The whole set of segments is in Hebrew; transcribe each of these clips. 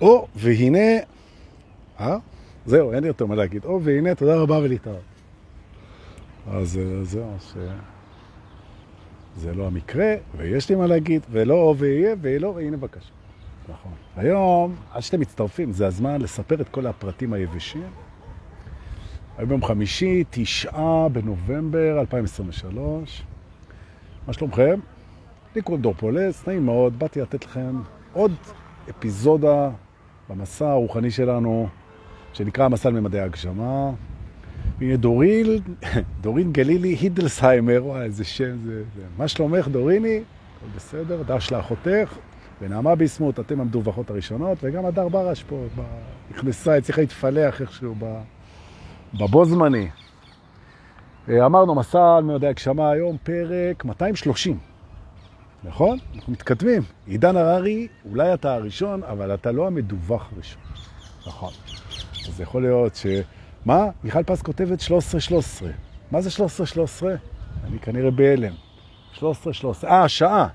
או, והנה... אה? זהו, אין לי יותר מה להגיד. או, והנה, תודה רבה ולהתראות. אז אה, זהו, ש... זה לא המקרה, ויש לי מה להגיד, ולא או ויהיה, ולא, והנה בבקשה. נכון. היום, עד שאתם מצטרפים, זה הזמן לספר את כל הפרטים היבשים. היום יום חמישי, תשעה בנובמבר 2023. מה שלומכם? לי קוראים דור פולס, נעים מאוד, באתי לתת לכם עוד אפיזודה במסע הרוחני שלנו, שנקרא המסע לממדי ההגשמה. והנה דוריל, דורין גלילי הידלסהיימר, וואי, איזה שם זה, זה. מה שלומך דוריני? הכל בסדר, דש לאחותך, ונעמה ביסמוט, אתם המדווחות הראשונות, וגם הדר ברש פה, ב... נכנסה, הצליחה להתפלח איכשהו ב... בבו זמני. אה, אמרנו, מסע על ממדי הגשמה היום, פרק 230. נכון? אנחנו מתכתבים. עידן הררי, אולי אתה הראשון, אבל אתה לא המדווח הראשון. נכון. אז יכול להיות ש... מה? מיכל פס כותבת 13-13. מה זה 13-13? אני כנראה בהלם. 13-13. אה, השעה.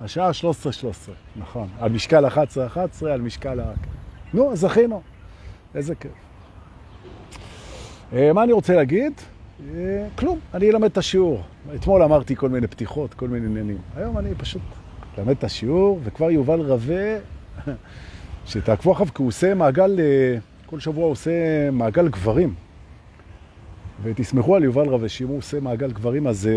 השעה 13-13, נכון. על משקל 11-11, על משקל ה... נו, זכינו. איזה כיף. אה, מה אני רוצה להגיד? אה, כלום, אני אלמד את השיעור. אתמול אמרתי כל מיני פתיחות, כל מיני עניינים. היום אני פשוט אלמד את השיעור, וכבר יובל רווה, שתעקבו אחריו, כי הוא עושה מעגל, אה, כל שבוע הוא עושה מעגל גברים. ותסמכו על יובל רווה, שאם הוא עושה מעגל גברים, אז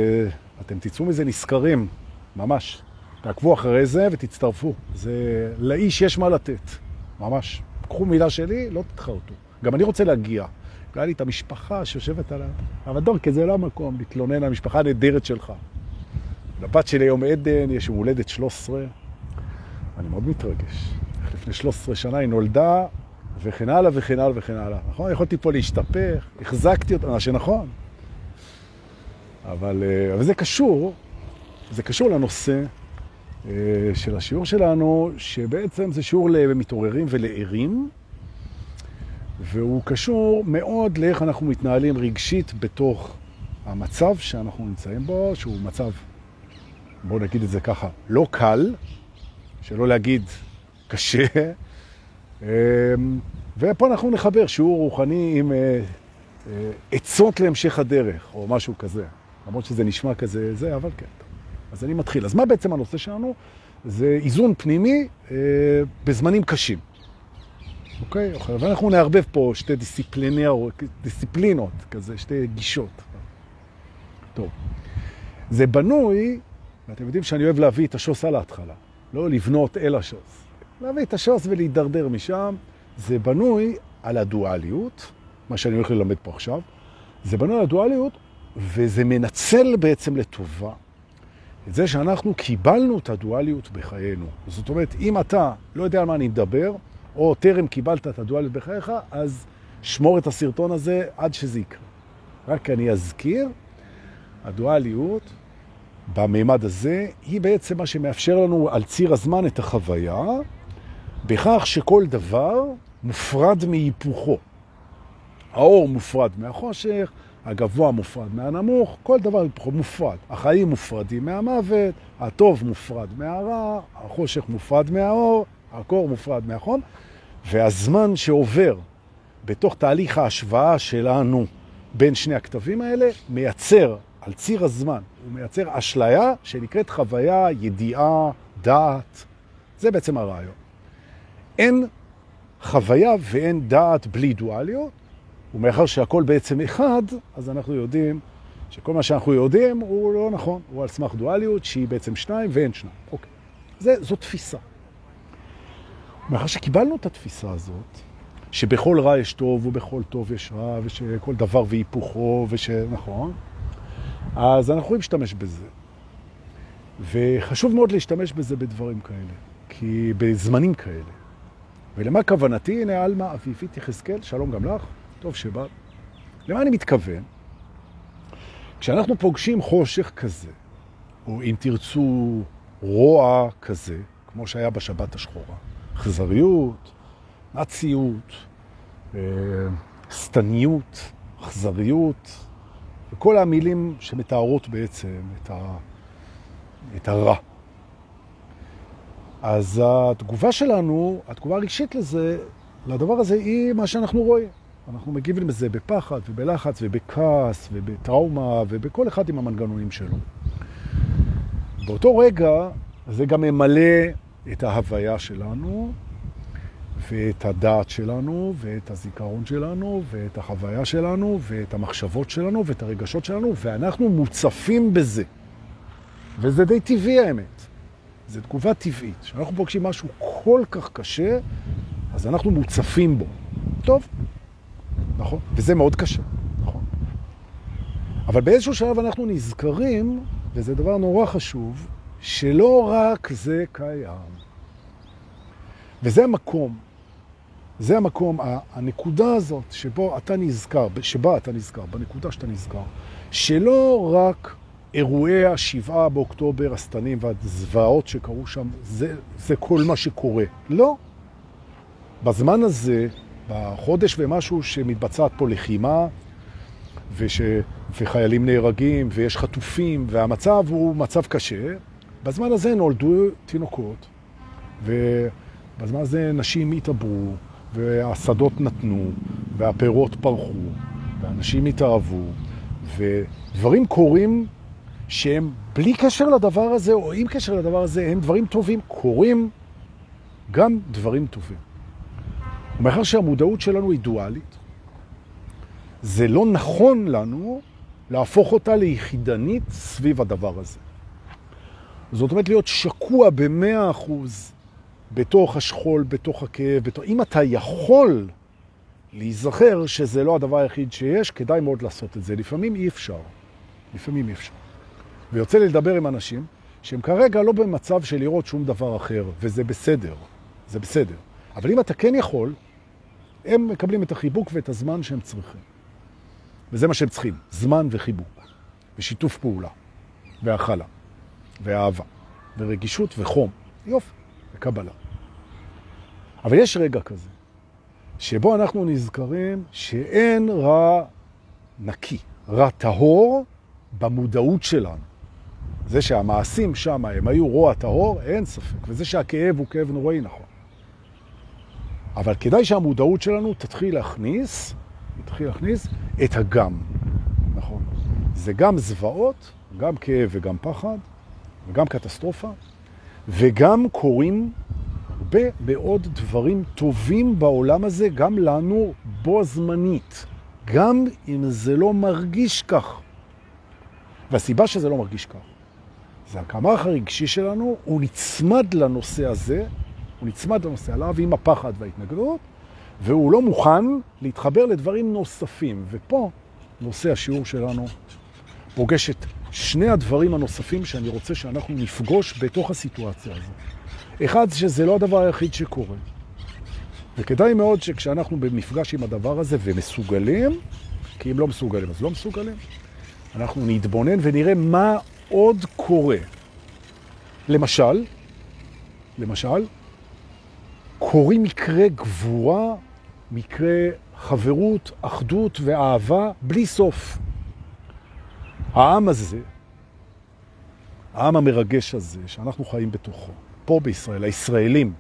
אתם תצאו מזה נשכרים, ממש. תעקבו אחרי זה ותצטרפו. זה, לאיש יש מה לתת, ממש. קחו מילה שלי, לא תתחרטו. גם אני רוצה להגיע. היה לי את המשפחה שיושבת על המדור, כי זה לא המקום להתלונן על המשפחה הנהדרת שלך. לבת שלי יום עדן, יש יום הולדת 13. אני מאוד מתרגש. לפני 13 שנה היא נולדה, וכן הלאה וכן הלאה וכן הלאה. נכון? יכולתי פה להשתפך, החזקתי אותה, מה שנכון. אבל, אה, אבל זה קשור, זה קשור לנושא אה, של השיעור שלנו, שבעצם זה שיעור למתעוררים ולערים. והוא קשור מאוד לאיך אנחנו מתנהלים רגשית בתוך המצב שאנחנו נמצאים בו, שהוא מצב, בואו נגיד את זה ככה, לא קל, שלא להגיד קשה. אמ, ופה אנחנו נחבר שיעור רוחני עם אה, אה, עצות להמשך הדרך, או משהו כזה. למרות שזה נשמע כזה, זה, אבל כן. אז אני מתחיל. אז מה בעצם הנושא שלנו? זה איזון פנימי אה, בזמנים קשים. אוקיי? ואנחנו נערבב פה שתי דיסציפלינות, כזה, שתי גישות. טוב. זה בנוי, ואתם יודעים שאני אוהב להביא את השוס על ההתחלה, לא לבנות אל השוס. להביא את השוס ולהידרדר משם, זה בנוי על הדואליות, מה שאני הולך ללמד פה עכשיו, זה בנוי על הדואליות, וזה מנצל בעצם לטובה את זה שאנחנו קיבלנו את הדואליות בחיינו. זאת אומרת, אם אתה לא יודע על מה אני מדבר, או טרם קיבלת את הדואליות בחייך, אז שמור את הסרטון הזה עד שזה יקרה. רק אני אזכיר, הדואליות במימד הזה היא בעצם מה שמאפשר לנו על ציר הזמן את החוויה, בכך שכל דבר מופרד מהיפוכו. האור מופרד מהחושך, הגבוה מופרד מהנמוך, כל דבר מופרד. החיים מופרדים מהמוות, הטוב מופרד מהרע, החושך מופרד מהאור, הקור מופרד מהחום, והזמן שעובר בתוך תהליך ההשוואה שלנו בין שני הכתבים האלה מייצר על ציר הזמן, הוא מייצר אשליה שנקראת חוויה, ידיעה, דעת. זה בעצם הרעיון. אין חוויה ואין דעת בלי דואליות, ומאחר שהכל בעצם אחד, אז אנחנו יודעים שכל מה שאנחנו יודעים הוא לא נכון, הוא על סמך דואליות שהיא בעצם שניים ואין שניים. אוקיי. זה, זו תפיסה. מאחר שקיבלנו את התפיסה הזאת, שבכל רע יש טוב ובכל טוב יש רע, ושכל דבר והיפוכו, ושנכון, אז אנחנו יכולים להשתמש בזה. וחשוב מאוד להשתמש בזה בדברים כאלה, כי בזמנים כאלה. ולמה כוונתי? הנה, אלמה אביבית יחזקאל, שלום גם לך, טוב שבא. למה אני מתכוון? כשאנחנו פוגשים חושך כזה, או אם תרצו רוע כזה, כמו שהיה בשבת השחורה, אכזריות, נאציות, אה, סתניות, אכזריות, וכל המילים שמתארות בעצם את, ה, את הרע. אז התגובה שלנו, התגובה הרגשית לזה, לדבר הזה, היא מה שאנחנו רואים. אנחנו מגיבים לזה בפחד ובלחץ ובכעס ובטראומה ובכל אחד עם המנגנונים שלו. באותו רגע זה גם ממלא את ההוויה שלנו ואת הדעת שלנו ואת הזיכרון שלנו ואת החוויה שלנו ואת המחשבות שלנו ואת הרגשות שלנו ואנחנו מוצפים בזה. וזה די טבעי האמת. זו תגובה טבעית. כשאנחנו פוגשים משהו כל כך קשה, אז אנחנו מוצפים בו. טוב, נכון? וזה מאוד קשה, נכון? אבל באיזשהו שלב אנחנו נזכרים, וזה דבר נורא חשוב, שלא רק זה קיים. וזה המקום, זה המקום, הנקודה הזאת שבו אתה נזכר, שבה אתה נזכר, בנקודה שאתה נזכר, שלא רק אירועי השבעה באוקטובר, הסתנים והזוועות שקרו שם, זה, זה כל מה שקורה. לא. בזמן הזה, בחודש ומשהו שמתבצעת פה לחימה, וש... וחיילים נהרגים, ויש חטופים, והמצב הוא מצב קשה, בזמן הזה נולדו תינוקות, ובזמן הזה נשים התעברו, והשדות נתנו, והפירות פרחו, ואנשים התאהבו, ודברים קורים שהם בלי קשר לדבר הזה, או עם קשר לדבר הזה, הם דברים טובים, קורים גם דברים טובים. ומאחר שהמודעות שלנו היא דואלית, זה לא נכון לנו להפוך אותה ליחידנית סביב הדבר הזה. זאת אומרת להיות שקוע במאה אחוז בתוך השכול, בתוך הכאב, בתוך... אם אתה יכול להיזכר שזה לא הדבר היחיד שיש, כדאי מאוד לעשות את זה. לפעמים אי אפשר. לפעמים אי אפשר. ויוצא לי לדבר עם אנשים שהם כרגע לא במצב של לראות שום דבר אחר, וזה בסדר, זה בסדר. אבל אם אתה כן יכול, הם מקבלים את החיבוק ואת הזמן שהם צריכים. וזה מה שהם צריכים, זמן וחיבוק, ושיתוף פעולה, והכלה, ואהבה, ורגישות וחום. יופי, וקבלה. אבל יש רגע כזה, שבו אנחנו נזכרים שאין רע נקי, רע טהור במודעות שלנו. זה שהמעשים שם הם היו רוע טהור, אין ספק. וזה שהכאב הוא כאב נוראי, נכון. אבל כדאי שהמודעות שלנו תתחיל להכניס, תתחיל להכניס את הגם, נכון? זה גם זוועות, גם כאב וגם פחד, וגם קטסטרופה, וגם קורים הרבה מאוד דברים טובים בעולם הזה, גם לנו בו זמנית, גם אם זה לא מרגיש כך. והסיבה שזה לא מרגיש כך, זה הקמח הרגשי שלנו, הוא נצמד לנושא הזה, הוא נצמד לנושא עליו עם הפחד וההתנגדות, והוא לא מוכן להתחבר לדברים נוספים. ופה נושא השיעור שלנו פוגש את שני הדברים הנוספים שאני רוצה שאנחנו נפגוש בתוך הסיטואציה הזו. אחד, שזה לא הדבר היחיד שקורה. וכדאי מאוד שכשאנחנו במפגש עם הדבר הזה ומסוגלים, כי אם לא מסוגלים אז לא מסוגלים, אנחנו נתבונן ונראה מה עוד קורה. למשל, למשל, קורים מקרה גבורה, מקרה חברות, אחדות ואהבה בלי סוף. העם הזה, העם המרגש הזה, שאנחנו חיים בתוכו, פה בישראל, הישראלים,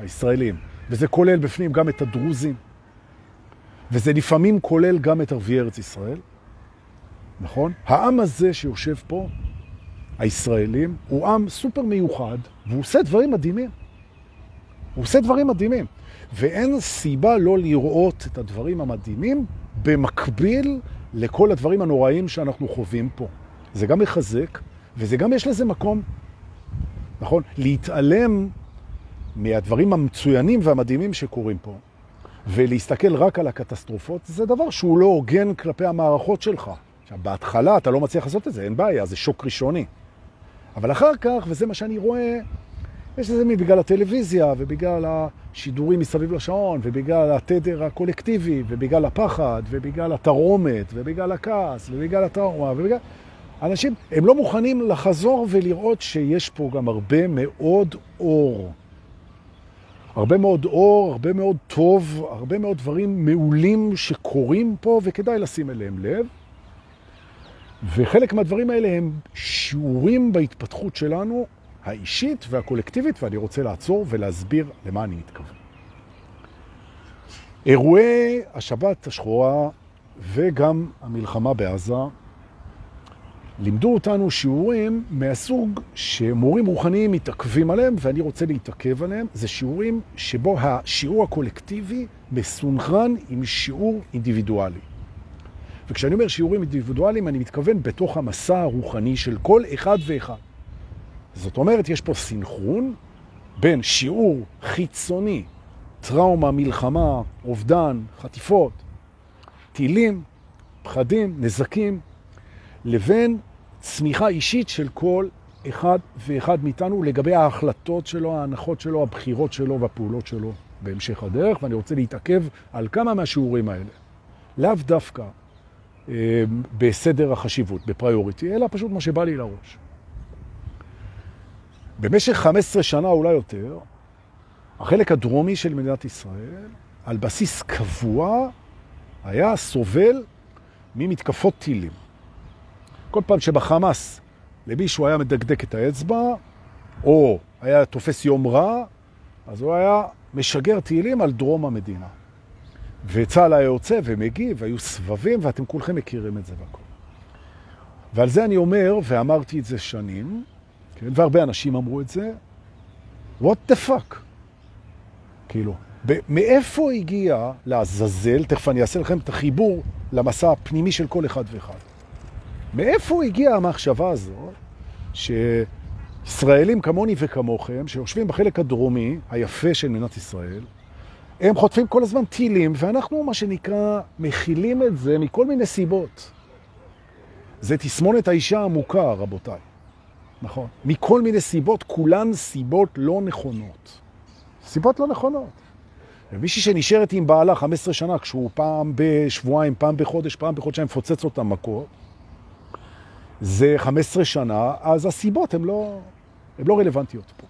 הישראלים, וזה כולל בפנים גם את הדרוזים, וזה לפעמים כולל גם את ערביי ארץ ישראל, נכון? העם הזה שיושב פה, הישראלים, הוא עם סופר מיוחד, והוא עושה דברים מדהימים. הוא עושה דברים מדהימים. ואין סיבה לא לראות את הדברים המדהימים במקביל לכל הדברים הנוראים שאנחנו חווים פה. זה גם מחזק, וזה גם יש לזה מקום, נכון? להתעלם מהדברים המצוינים והמדהימים שקורים פה, ולהסתכל רק על הקטסטרופות, זה דבר שהוא לא הוגן כלפי המערכות שלך. עכשיו, בהתחלה אתה לא מצליח לעשות את זה, אין בעיה, זה שוק ראשוני. אבל אחר כך, וזה מה שאני רואה, יש לזה בגלל הטלוויזיה, ובגלל השידורים מסביב לשעון, ובגלל התדר הקולקטיבי, ובגלל הפחד, ובגלל התרומת, ובגלל הכעס, ובגלל הטראומה, ובגלל... אנשים, הם לא מוכנים לחזור ולראות שיש פה גם הרבה מאוד אור. הרבה מאוד אור, הרבה מאוד טוב, הרבה מאוד דברים מעולים שקורים פה, וכדאי לשים אליהם לב. וחלק מהדברים האלה הם שיעורים בהתפתחות שלנו האישית והקולקטיבית, ואני רוצה לעצור ולהסביר למה אני מתכוון. אירועי השבת השחורה וגם המלחמה בעזה לימדו אותנו שיעורים מהסוג שמורים רוחניים מתעכבים עליהם, ואני רוצה להתעכב עליהם. זה שיעורים שבו השיעור הקולקטיבי מסונכרן עם שיעור אינדיבידואלי. וכשאני אומר שיעורים אינדיבידואליים, אני מתכוון בתוך המסע הרוחני של כל אחד ואחד. זאת אומרת, יש פה סינכרון בין שיעור חיצוני, טראומה, מלחמה, אובדן, חטיפות, טילים, פחדים, נזקים, לבין צמיחה אישית של כל אחד ואחד מאיתנו לגבי ההחלטות שלו, ההנחות שלו, הבחירות שלו והפעולות שלו בהמשך הדרך, ואני רוצה להתעכב על כמה מהשיעורים האלה. לאו דווקא אה, בסדר החשיבות, בפריוריטי, אלא פשוט מה שבא לי לראש. במשך 15 שנה, אולי יותר, החלק הדרומי של מדינת ישראל, על בסיס קבוע, היה סובל ממתקפות טילים. כל פעם שבחמאס למישהו היה מדקדק את האצבע, או היה תופס יום רע, אז הוא היה משגר טילים על דרום המדינה. וצה"ל היה יוצא ומגיב, והיו סבבים, ואתם כולכם מכירים את זה והכל. ועל זה אני אומר, ואמרתי את זה שנים, כן, והרבה אנשים אמרו את זה, what the fuck? כאילו, מאיפה הגיע לעזאזל, תכף אני אעשה לכם את החיבור למסע הפנימי של כל אחד ואחד. מאיפה הגיעה המחשבה הזו שישראלים כמוני וכמוכם, שיושבים בחלק הדרומי היפה של מדינת ישראל, הם חוטפים כל הזמן טילים, ואנחנו, מה שנקרא, מכילים את זה מכל מיני סיבות. זה תסמונת האישה עמוקה, רבותיי. נכון. מכל מיני סיבות, כולן סיבות לא נכונות. סיבות לא נכונות. ומישהי שנשארת עם בעלה 15 שנה, כשהוא פעם בשבועיים, פעם בחודש, פעם בחודשיים, מפוצץ אותה מכות, זה 15 שנה, אז הסיבות הן לא, לא רלוונטיות פה.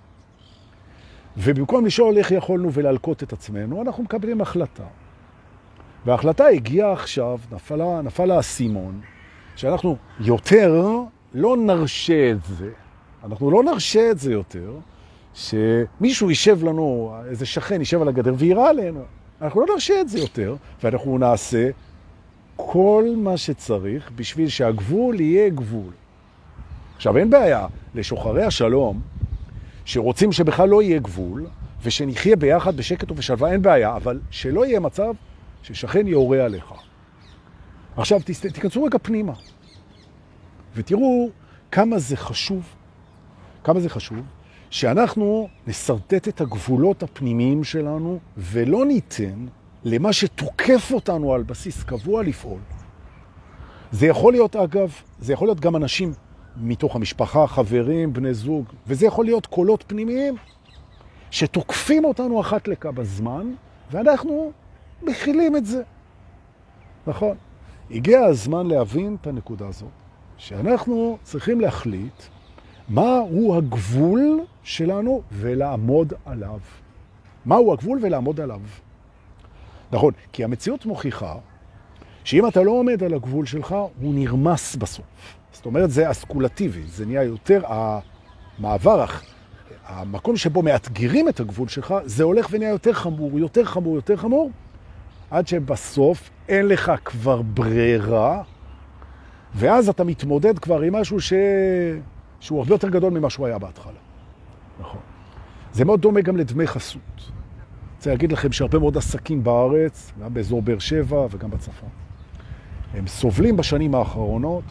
ובמקום לשאול איך יכולנו ולהלקות את עצמנו, אנחנו מקבלים החלטה. וההחלטה הגיעה עכשיו, נפלה, נפל האסימון, שאנחנו יותר לא נרשה את זה, אנחנו לא נרשה את זה יותר, שמישהו יישב לנו, איזה שכן יישב על הגדר ויראה עלינו. אנחנו לא נרשה את זה יותר, ואנחנו נעשה כל מה שצריך בשביל שהגבול יהיה גבול. עכשיו, אין בעיה לשוחרי השלום, שרוצים שבכלל לא יהיה גבול, ושנחיה ביחד בשקט ובשלווה, אין בעיה, אבל שלא יהיה מצב ששכן יורה עליך. עכשיו, תיכנסו רגע פנימה, ותראו כמה זה חשוב, כמה זה חשוב, שאנחנו נסרטט את הגבולות הפנימיים שלנו, ולא ניתן למה שתוקף אותנו על בסיס קבוע לפעול. זה יכול להיות, אגב, זה יכול להיות גם אנשים מתוך המשפחה, חברים, בני זוג, וזה יכול להיות קולות פנימיים שתוקפים אותנו אחת לכמה זמן, ואנחנו מכילים את זה. נכון. הגיע הזמן להבין את הנקודה הזאת, שאנחנו צריכים להחליט מהו הגבול שלנו ולעמוד עליו. מהו הגבול ולעמוד עליו. נכון, כי המציאות מוכיחה שאם אתה לא עומד על הגבול שלך, הוא נרמס בסוף. זאת אומרת, זה אסקולטיבי, זה נהיה יותר המעבר, המקום שבו מאתגרים את הגבול שלך, זה הולך ונהיה יותר חמור, יותר חמור, יותר חמור, עד שבסוף אין לך כבר ברירה, ואז אתה מתמודד כבר עם משהו ש... שהוא הרבה יותר גדול ממה שהוא היה בהתחלה. נכון. זה מאוד דומה גם לדמי חסות. רוצה להגיד לכם שהרבה מאוד עסקים בארץ, גם באזור באר שבע וגם בצפון, הם סובלים בשנים האחרונות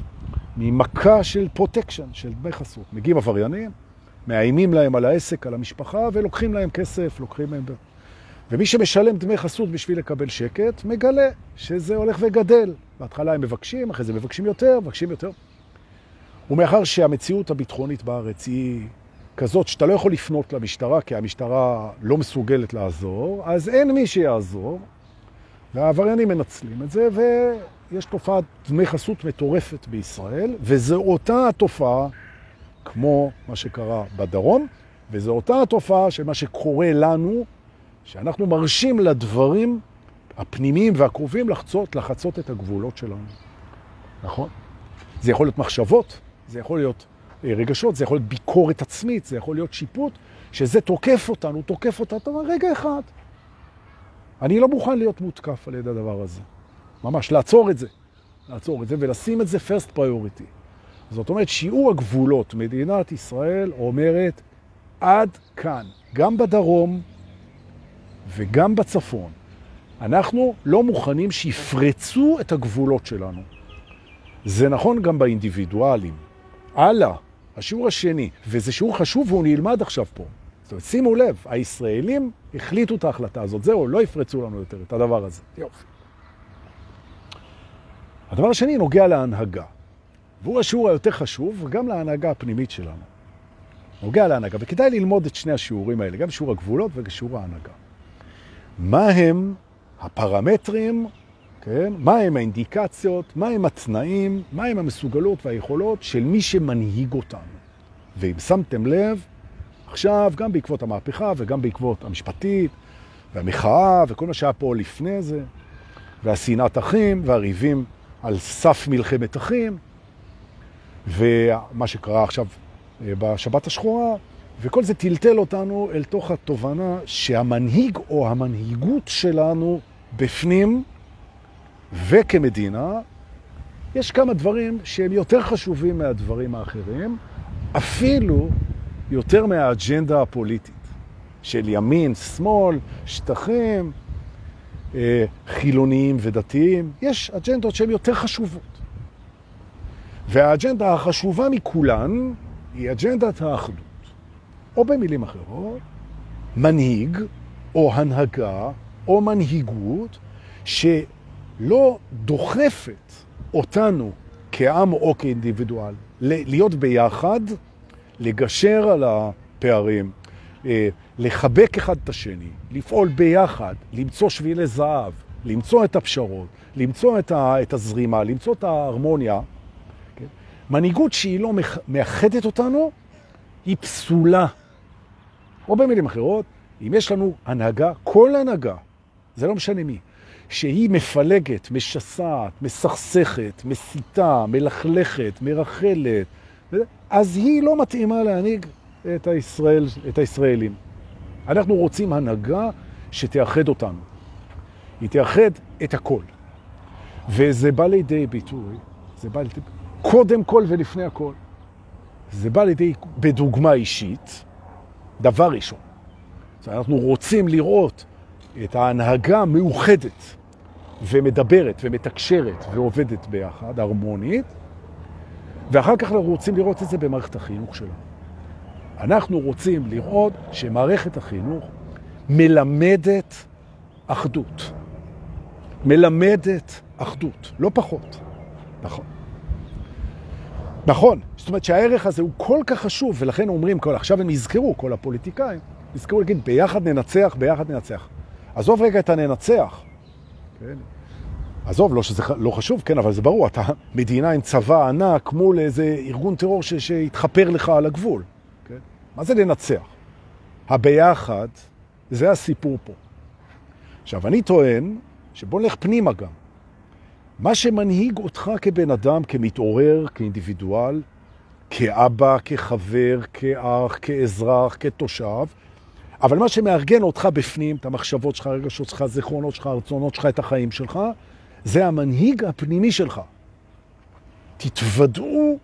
ממכה של פרוטקשן, של דמי חסות. מגיעים עבריינים, מאיימים להם על העסק, על המשפחה, ולוקחים להם כסף, לוקחים להם... ומי שמשלם דמי חסות בשביל לקבל שקט, מגלה שזה הולך וגדל. בהתחלה הם מבקשים, אחרי זה מבקשים יותר, מבקשים יותר. ומאחר שהמציאות הביטחונית בארץ היא כזאת שאתה לא יכול לפנות למשטרה, כי המשטרה לא מסוגלת לעזור, אז אין מי שיעזור, והעבריינים מנצלים את זה, ויש תופעת דמי חסות מטורפת בישראל, וזו אותה התופעה כמו מה שקרה בדרום, וזו אותה התופעה של מה שקורה לנו, שאנחנו מרשים לדברים הפנימיים והקרובים לחצות, לחצות את הגבולות שלנו. נכון? זה יכול להיות מחשבות, זה יכול להיות רגשות, זה יכול להיות ביקורת עצמית, זה יכול להיות שיפוט, שזה תוקף אותנו, תוקף אותנו, רגע אחד. אני לא מוכן להיות מותקף על ידי הדבר הזה. ממש, לעצור את זה. לעצור את זה ולשים את זה first priority. זאת אומרת, שיעור הגבולות, מדינת ישראל אומרת, עד כאן, גם בדרום וגם בצפון, אנחנו לא מוכנים שיפרצו את הגבולות שלנו. זה נכון גם באינדיבידואלים. הלאה, השיעור השני, וזה שיעור חשוב והוא נלמד עכשיו פה. זאת אומרת, שימו לב, הישראלים החליטו את ההחלטה הזאת. זהו, לא יפרצו לנו יותר את הדבר הזה. יופי. הדבר השני נוגע להנהגה, והוא השיעור היותר חשוב, גם להנהגה הפנימית שלנו. נוגע להנהגה, וכדאי ללמוד את שני השיעורים האלה, גם שיעור הגבולות ושיעור ההנהגה. מה הם הפרמטרים, כן? מה הם האינדיקציות, מה הם התנאים, מה הם המסוגלות והיכולות של מי שמנהיג אותנו. ואם שמתם לב, עכשיו, גם בעקבות המהפכה וגם בעקבות המשפטית והמחאה וכל מה שהיה פה לפני זה, והשנאת אחים והריבים על סף מלחמת אחים, ומה שקרה עכשיו אה, בשבת השחורה, וכל זה טלטל אותנו אל תוך התובנה שהמנהיג או המנהיגות שלנו בפנים וכמדינה, יש כמה דברים שהם יותר חשובים מהדברים האחרים, אפילו יותר מהאג'נדה הפוליטית של ימין, שמאל, שטחים, אה, חילוניים ודתיים. יש אג'נדות שהן יותר חשובות. והאג'נדה החשובה מכולן היא אג'נדת האחדות. או במילים אחרות, מנהיג או הנהגה או מנהיגות שלא דוחפת אותנו כעם או כאינדיבידואל להיות ביחד, לגשר על הפערים, אה, לחבק אחד את השני, לפעול ביחד, למצוא שבילי זהב, למצוא את הפשרות, למצוא את הזרימה, למצוא את ההרמוניה. כן? מנהיגות שהיא לא מאחדת אותנו, היא פסולה. או במילים אחרות, אם יש לנו הנהגה, כל הנהגה, זה לא משנה מי, שהיא מפלגת, משסעת, מסכסכת, מסיתה, מלכלכת, מרחלת, אז היא לא מתאימה להנהיג את, הישראל, את הישראלים. אנחנו רוצים הנהגה שתאחד אותנו. היא תאחד את הכל. וזה בא לידי ביטוי, זה בא לידי, קודם כל ולפני הכל. זה בא לידי בדוגמה אישית, דבר ראשון. אנחנו רוצים לראות את ההנהגה מאוחדת ומדברת ומתקשרת ועובדת ביחד, הרמונית, ואחר כך אנחנו רוצים לראות את זה במערכת החינוך שלנו. אנחנו רוצים לראות שמערכת החינוך מלמדת אחדות. מלמדת אחדות, לא פחות. נכון. נכון, זאת אומרת שהערך הזה הוא כל כך חשוב, ולכן אומרים, כל, עכשיו הם יזכרו, כל הפוליטיקאים, יזכרו להגיד, ביחד ננצח, ביחד ננצח. עזוב רגע את הננצח. כן? עזוב, לא שזה לא חשוב, כן, אבל זה ברור, אתה מדינה עם צבא ענק מול איזה ארגון טרור ש, שהתחפר לך על הגבול. כן? מה זה לנצח? הביחד, זה הסיפור פה. עכשיו, אני טוען שבוא נלך פנימה גם. מה שמנהיג אותך כבן אדם, כמתעורר, כאינדיבידואל, כאבא, כחבר, כאח, כאזרח, כתושב, אבל מה שמארגן אותך בפנים, את המחשבות שלך, הרגשות שלך, זיכרונות שלך, הרצונות שלך, את החיים שלך, זה המנהיג הפנימי שלך. תתוודעו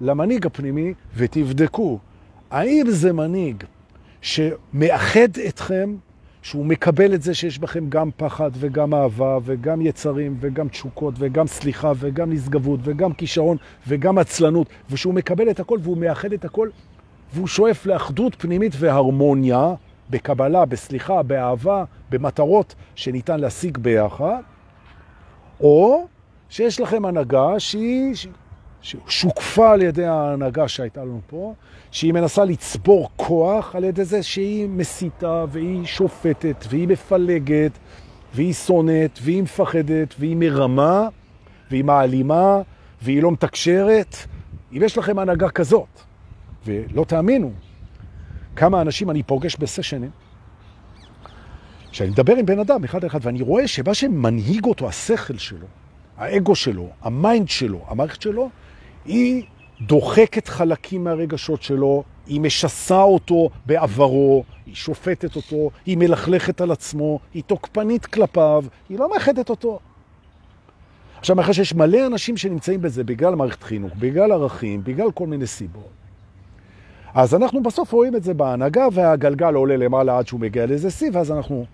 למנהיג הפנימי ותבדקו האם זה מנהיג שמאחד אתכם שהוא מקבל את זה שיש בכם גם פחד וגם אהבה וגם יצרים וגם תשוקות וגם סליחה וגם נשגבות וגם כישרון וגם עצלנות, ושהוא מקבל את הכל והוא מאחד את הכל, והוא שואף לאחדות פנימית והרמוניה בקבלה, בסליחה, באהבה, במטרות שניתן להשיג ביחד, או שיש לכם הנהגה שהיא שוקפה על ידי ההנהגה שהייתה לנו פה, שהיא מנסה לצבור כוח על ידי זה שהיא מסיתה והיא שופטת והיא מפלגת והיא שונאת והיא מפחדת והיא מרמה והיא מעלימה והיא לא מתקשרת. אם יש לכם הנהגה כזאת, ולא תאמינו כמה אנשים אני פוגש בסשנים, שאני מדבר עם בן אדם אחד אחד ואני רואה שמה שמנהיג אותו, השכל שלו, האגו שלו, ה mind שלו, המערכת שלו, היא דוחקת חלקים מהרגשות שלו, היא משסה אותו בעברו, היא שופטת אותו, היא מלכלכת על עצמו, היא תוקפנית כלפיו, היא לא מאחדת אותו. עכשיו, מאחר שיש מלא אנשים שנמצאים בזה בגלל מערכת חינוך, בגלל ערכים, בגלל כל מיני סיבות. אז אנחנו בסוף רואים את זה בהנהגה, והגלגל עולה למעלה עד שהוא מגיע לאיזה שיא, ואז אנחנו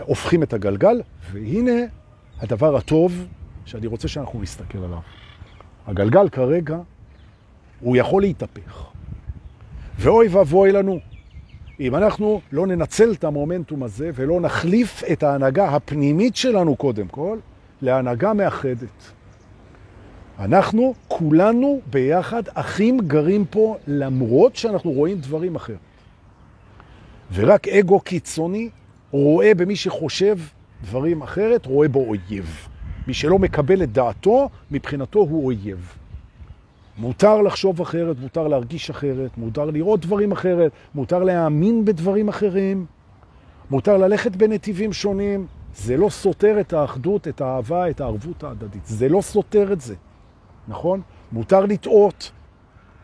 הופכים את הגלגל, והנה הדבר הטוב שאני רוצה שאנחנו נסתכל עליו. הגלגל כרגע, הוא יכול להתהפך. ואוי ואבוי לנו, אם אנחנו לא ננצל את המומנטום הזה ולא נחליף את ההנהגה הפנימית שלנו קודם כל, להנהגה מאחדת. אנחנו כולנו ביחד אחים גרים פה למרות שאנחנו רואים דברים אחרים. ורק אגו קיצוני רואה במי שחושב דברים אחרת, רואה בו אויב. מי שלא מקבל את דעתו, מבחינתו הוא אויב. מותר לחשוב אחרת, מותר להרגיש אחרת, מותר לראות דברים אחרת, מותר להאמין בדברים אחרים, מותר ללכת בנתיבים שונים. זה לא סותר את האחדות, את האהבה, את הערבות ההדדית. זה לא סותר את זה, נכון? מותר לטעות,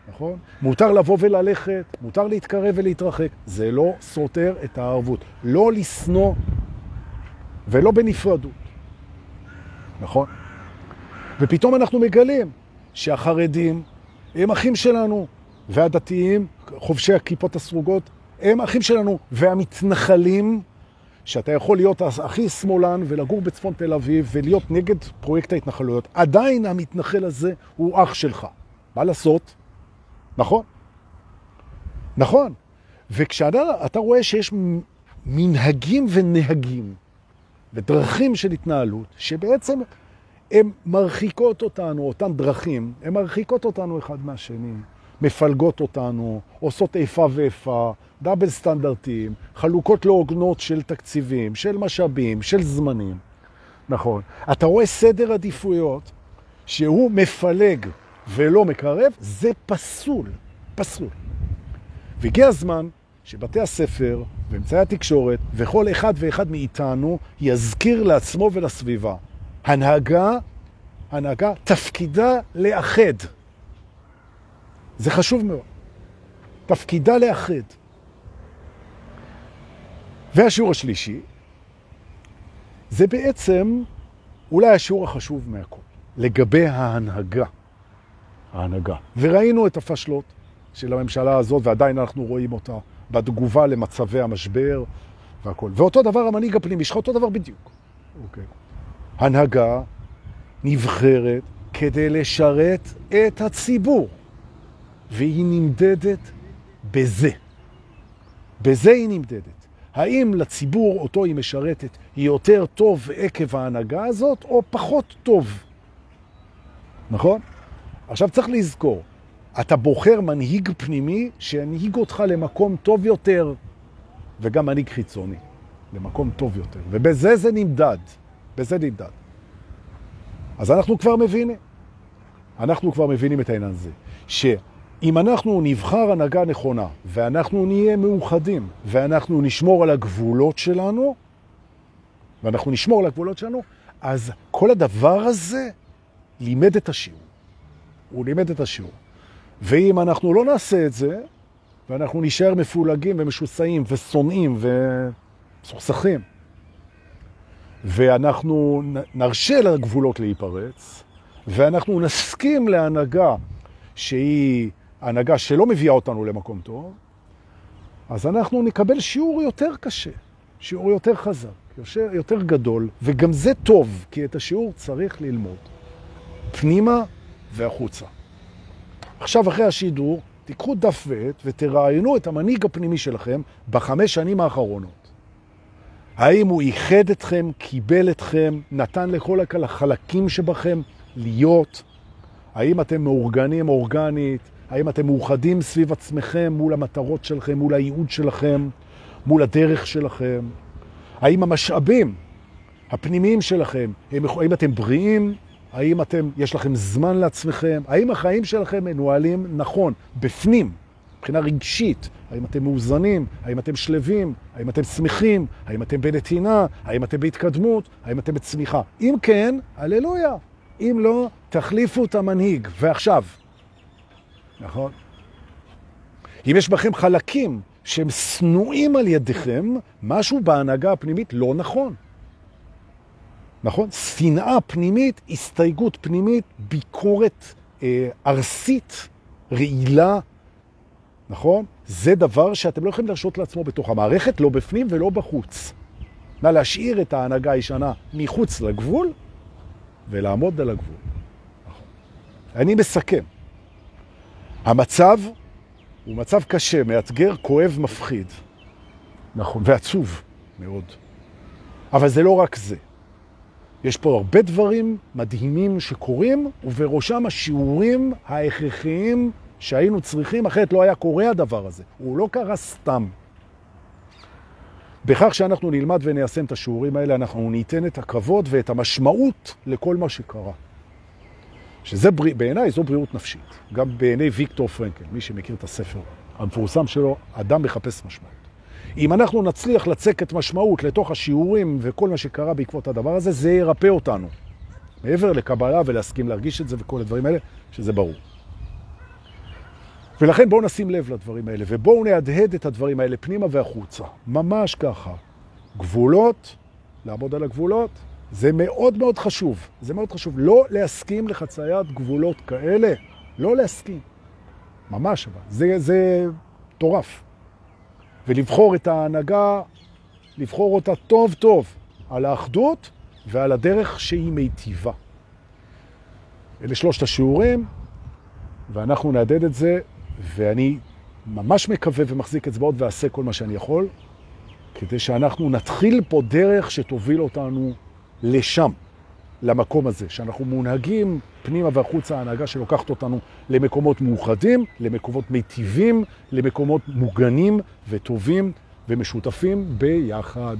נכון? מותר לבוא וללכת, מותר להתקרב ולהתרחק. זה לא סותר את הערבות. לא לסנוע ולא בנפרדות, נכון? ופתאום אנחנו מגלים שהחרדים הם אחים שלנו, והדתיים, חובשי הכיפות הסרוגות, הם אחים שלנו, והמתנחלים, שאתה יכול להיות הכי שמאלן ולגור בצפון תל אביב ולהיות נגד פרויקט ההתנחלויות, עדיין המתנחל הזה הוא אח שלך. מה לעשות? נכון. נכון. וכשאתה רואה שיש מנהגים ונהגים ודרכים של התנהלות, שבעצם הן מרחיקות אותנו, אותן דרכים, הן מרחיקות אותנו אחד מהשני, מפלגות אותנו, עושות איפה ואיפה, דאבל סטנדרטים, חלוקות לא של תקציבים, של משאבים, של זמנים. נכון. אתה רואה סדר עדיפויות שהוא מפלג ולא מקרב, זה פסול, פסול. והגיע הזמן שבתי הספר ואמצעי התקשורת וכל אחד ואחד מאיתנו יזכיר לעצמו ולסביבה הנהגה, הנהגה תפקידה לאחד. זה חשוב מאוד. תפקידה לאחד. והשיעור השלישי, זה בעצם אולי השיעור החשוב מהכל, לגבי ההנהגה. ההנהגה. וראינו את הפשלות של הממשלה הזאת, ועדיין אנחנו רואים אותה בתגובה למצבי המשבר והכל. ואותו דבר המנהיג הפנימי יש לך אותו דבר בדיוק. אוקיי. הנהגה נבחרת כדי לשרת את הציבור, והיא נמדדת בזה. בזה היא נמדדת. האם לציבור אותו היא משרתת היא יותר טוב עקב ההנהגה הזאת, או פחות טוב? נכון? עכשיו צריך לזכור, אתה בוחר מנהיג פנימי שינהיג אותך למקום טוב יותר, וגם מנהיג חיצוני, למקום טוב יותר. ובזה זה נמדד. בזה נמדד. אז אנחנו כבר מבינים, אנחנו כבר מבינים את העניין הזה, שאם אנחנו נבחר הנהגה נכונה, ואנחנו נהיה מאוחדים, ואנחנו נשמור על הגבולות שלנו, ואנחנו נשמור על הגבולות שלנו, אז כל הדבר הזה לימד את השיעור. הוא לימד את השיעור. ואם אנחנו לא נעשה את זה, ואנחנו נשאר מפולגים ומשוסעים ושונאים וסוכסכים, ואנחנו נרשה לגבולות להיפרץ, ואנחנו נסכים להנהגה שהיא הנהגה שלא מביאה אותנו למקום טוב, אז אנחנו נקבל שיעור יותר קשה, שיעור יותר חזק, יותר, גדול, וגם זה טוב, כי את השיעור צריך ללמוד. פנימה והחוצה. עכשיו, אחרי השידור, תיקחו דף ועט ותראיינו את המנהיג הפנימי שלכם בחמש שנים האחרונות. האם הוא איחד אתכם, קיבל אתכם, נתן לכל החלקים שבכם להיות? האם אתם מאורגנים אורגנית? האם אתם מאוחדים סביב עצמכם מול המטרות שלכם, מול הייעוד שלכם, מול הדרך שלכם? האם המשאבים הפנימיים שלכם, האם אתם בריאים? האם אתם, יש לכם זמן לעצמכם? האם החיים שלכם מנוהלים נכון, בפנים? מבחינה רגשית, האם אתם מאוזנים, האם אתם שלווים, האם אתם שמחים, האם אתם בנתינה, האם אתם בהתקדמות, האם אתם בצמיחה. אם כן, הללויה. אם לא, תחליפו את המנהיג. ועכשיו, נכון. אם יש בכם חלקים שהם שנואים על ידיכם, משהו בהנהגה הפנימית לא נכון. נכון? שנאה פנימית, הסתייגות פנימית, ביקורת אה, ארסית, רעילה, נכון? זה דבר שאתם לא יכולים להרשות לעצמו בתוך המערכת, לא בפנים ולא בחוץ. נא להשאיר את ההנהגה הישנה מחוץ לגבול ולעמוד על הגבול. נכון. אני מסכם. המצב הוא מצב קשה, מאתגר, כואב, מפחיד. נכון, ועצוב מאוד. אבל זה לא רק זה. יש פה הרבה דברים מדהימים שקורים, ובראשם השיעורים ההכרחיים שהיינו צריכים, אחרת לא היה קורה הדבר הזה. הוא לא קרה סתם. בכך שאנחנו נלמד וניישם את השיעורים האלה, אנחנו ניתן את הכבוד ואת המשמעות לכל מה שקרה. שזה. בעיניי זו בריאות נפשית. גם בעיני ויקטור פרנקל, מי שמכיר את הספר המפורסם שלו, אדם מחפש משמעות. אם אנחנו נצליח לצקת משמעות לתוך השיעורים וכל מה שקרה בעקבות הדבר הזה, זה ירפא אותנו. מעבר לקבלה ולהסכים להרגיש את זה וכל הדברים האלה, שזה ברור. ולכן בואו נשים לב לדברים האלה, ובואו נהדהד את הדברים האלה פנימה והחוצה. ממש ככה. גבולות, לעמוד על הגבולות, זה מאוד מאוד חשוב. זה מאוד חשוב. לא להסכים לחציית גבולות כאלה. לא להסכים. ממש אבל. זה, זה טורף. ולבחור את ההנהגה, לבחור אותה טוב טוב על האחדות ועל הדרך שהיא מיטיבה. אלה שלושת השיעורים, ואנחנו נעדד את זה, ואני ממש מקווה ומחזיק אצבעות ועשה כל מה שאני יכול, כדי שאנחנו נתחיל פה דרך שתוביל אותנו לשם, למקום הזה, שאנחנו מונהגים פנימה והחוצה, ההנהגה שלוקחת אותנו למקומות מאוחדים, למקומות מיטיבים, למקומות מוגנים וטובים ומשותפים ביחד.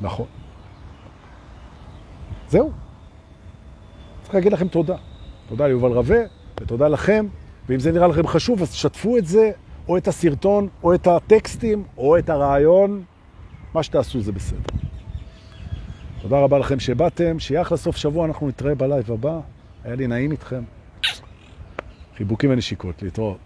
נכון. זהו. צריך להגיד לכם תודה. תודה ליובל רווה ותודה לכם, ואם זה נראה לכם חשוב, אז שתפו את זה, או את הסרטון, או את הטקסטים, או את הרעיון. מה שתעשו זה בסדר. תודה רבה לכם שבאתם, שיהיה אחלה סוף שבוע, אנחנו נתראה בלייב הבא. היה לי נעים איתכם. חיבוקים ונשיקות, להתראות.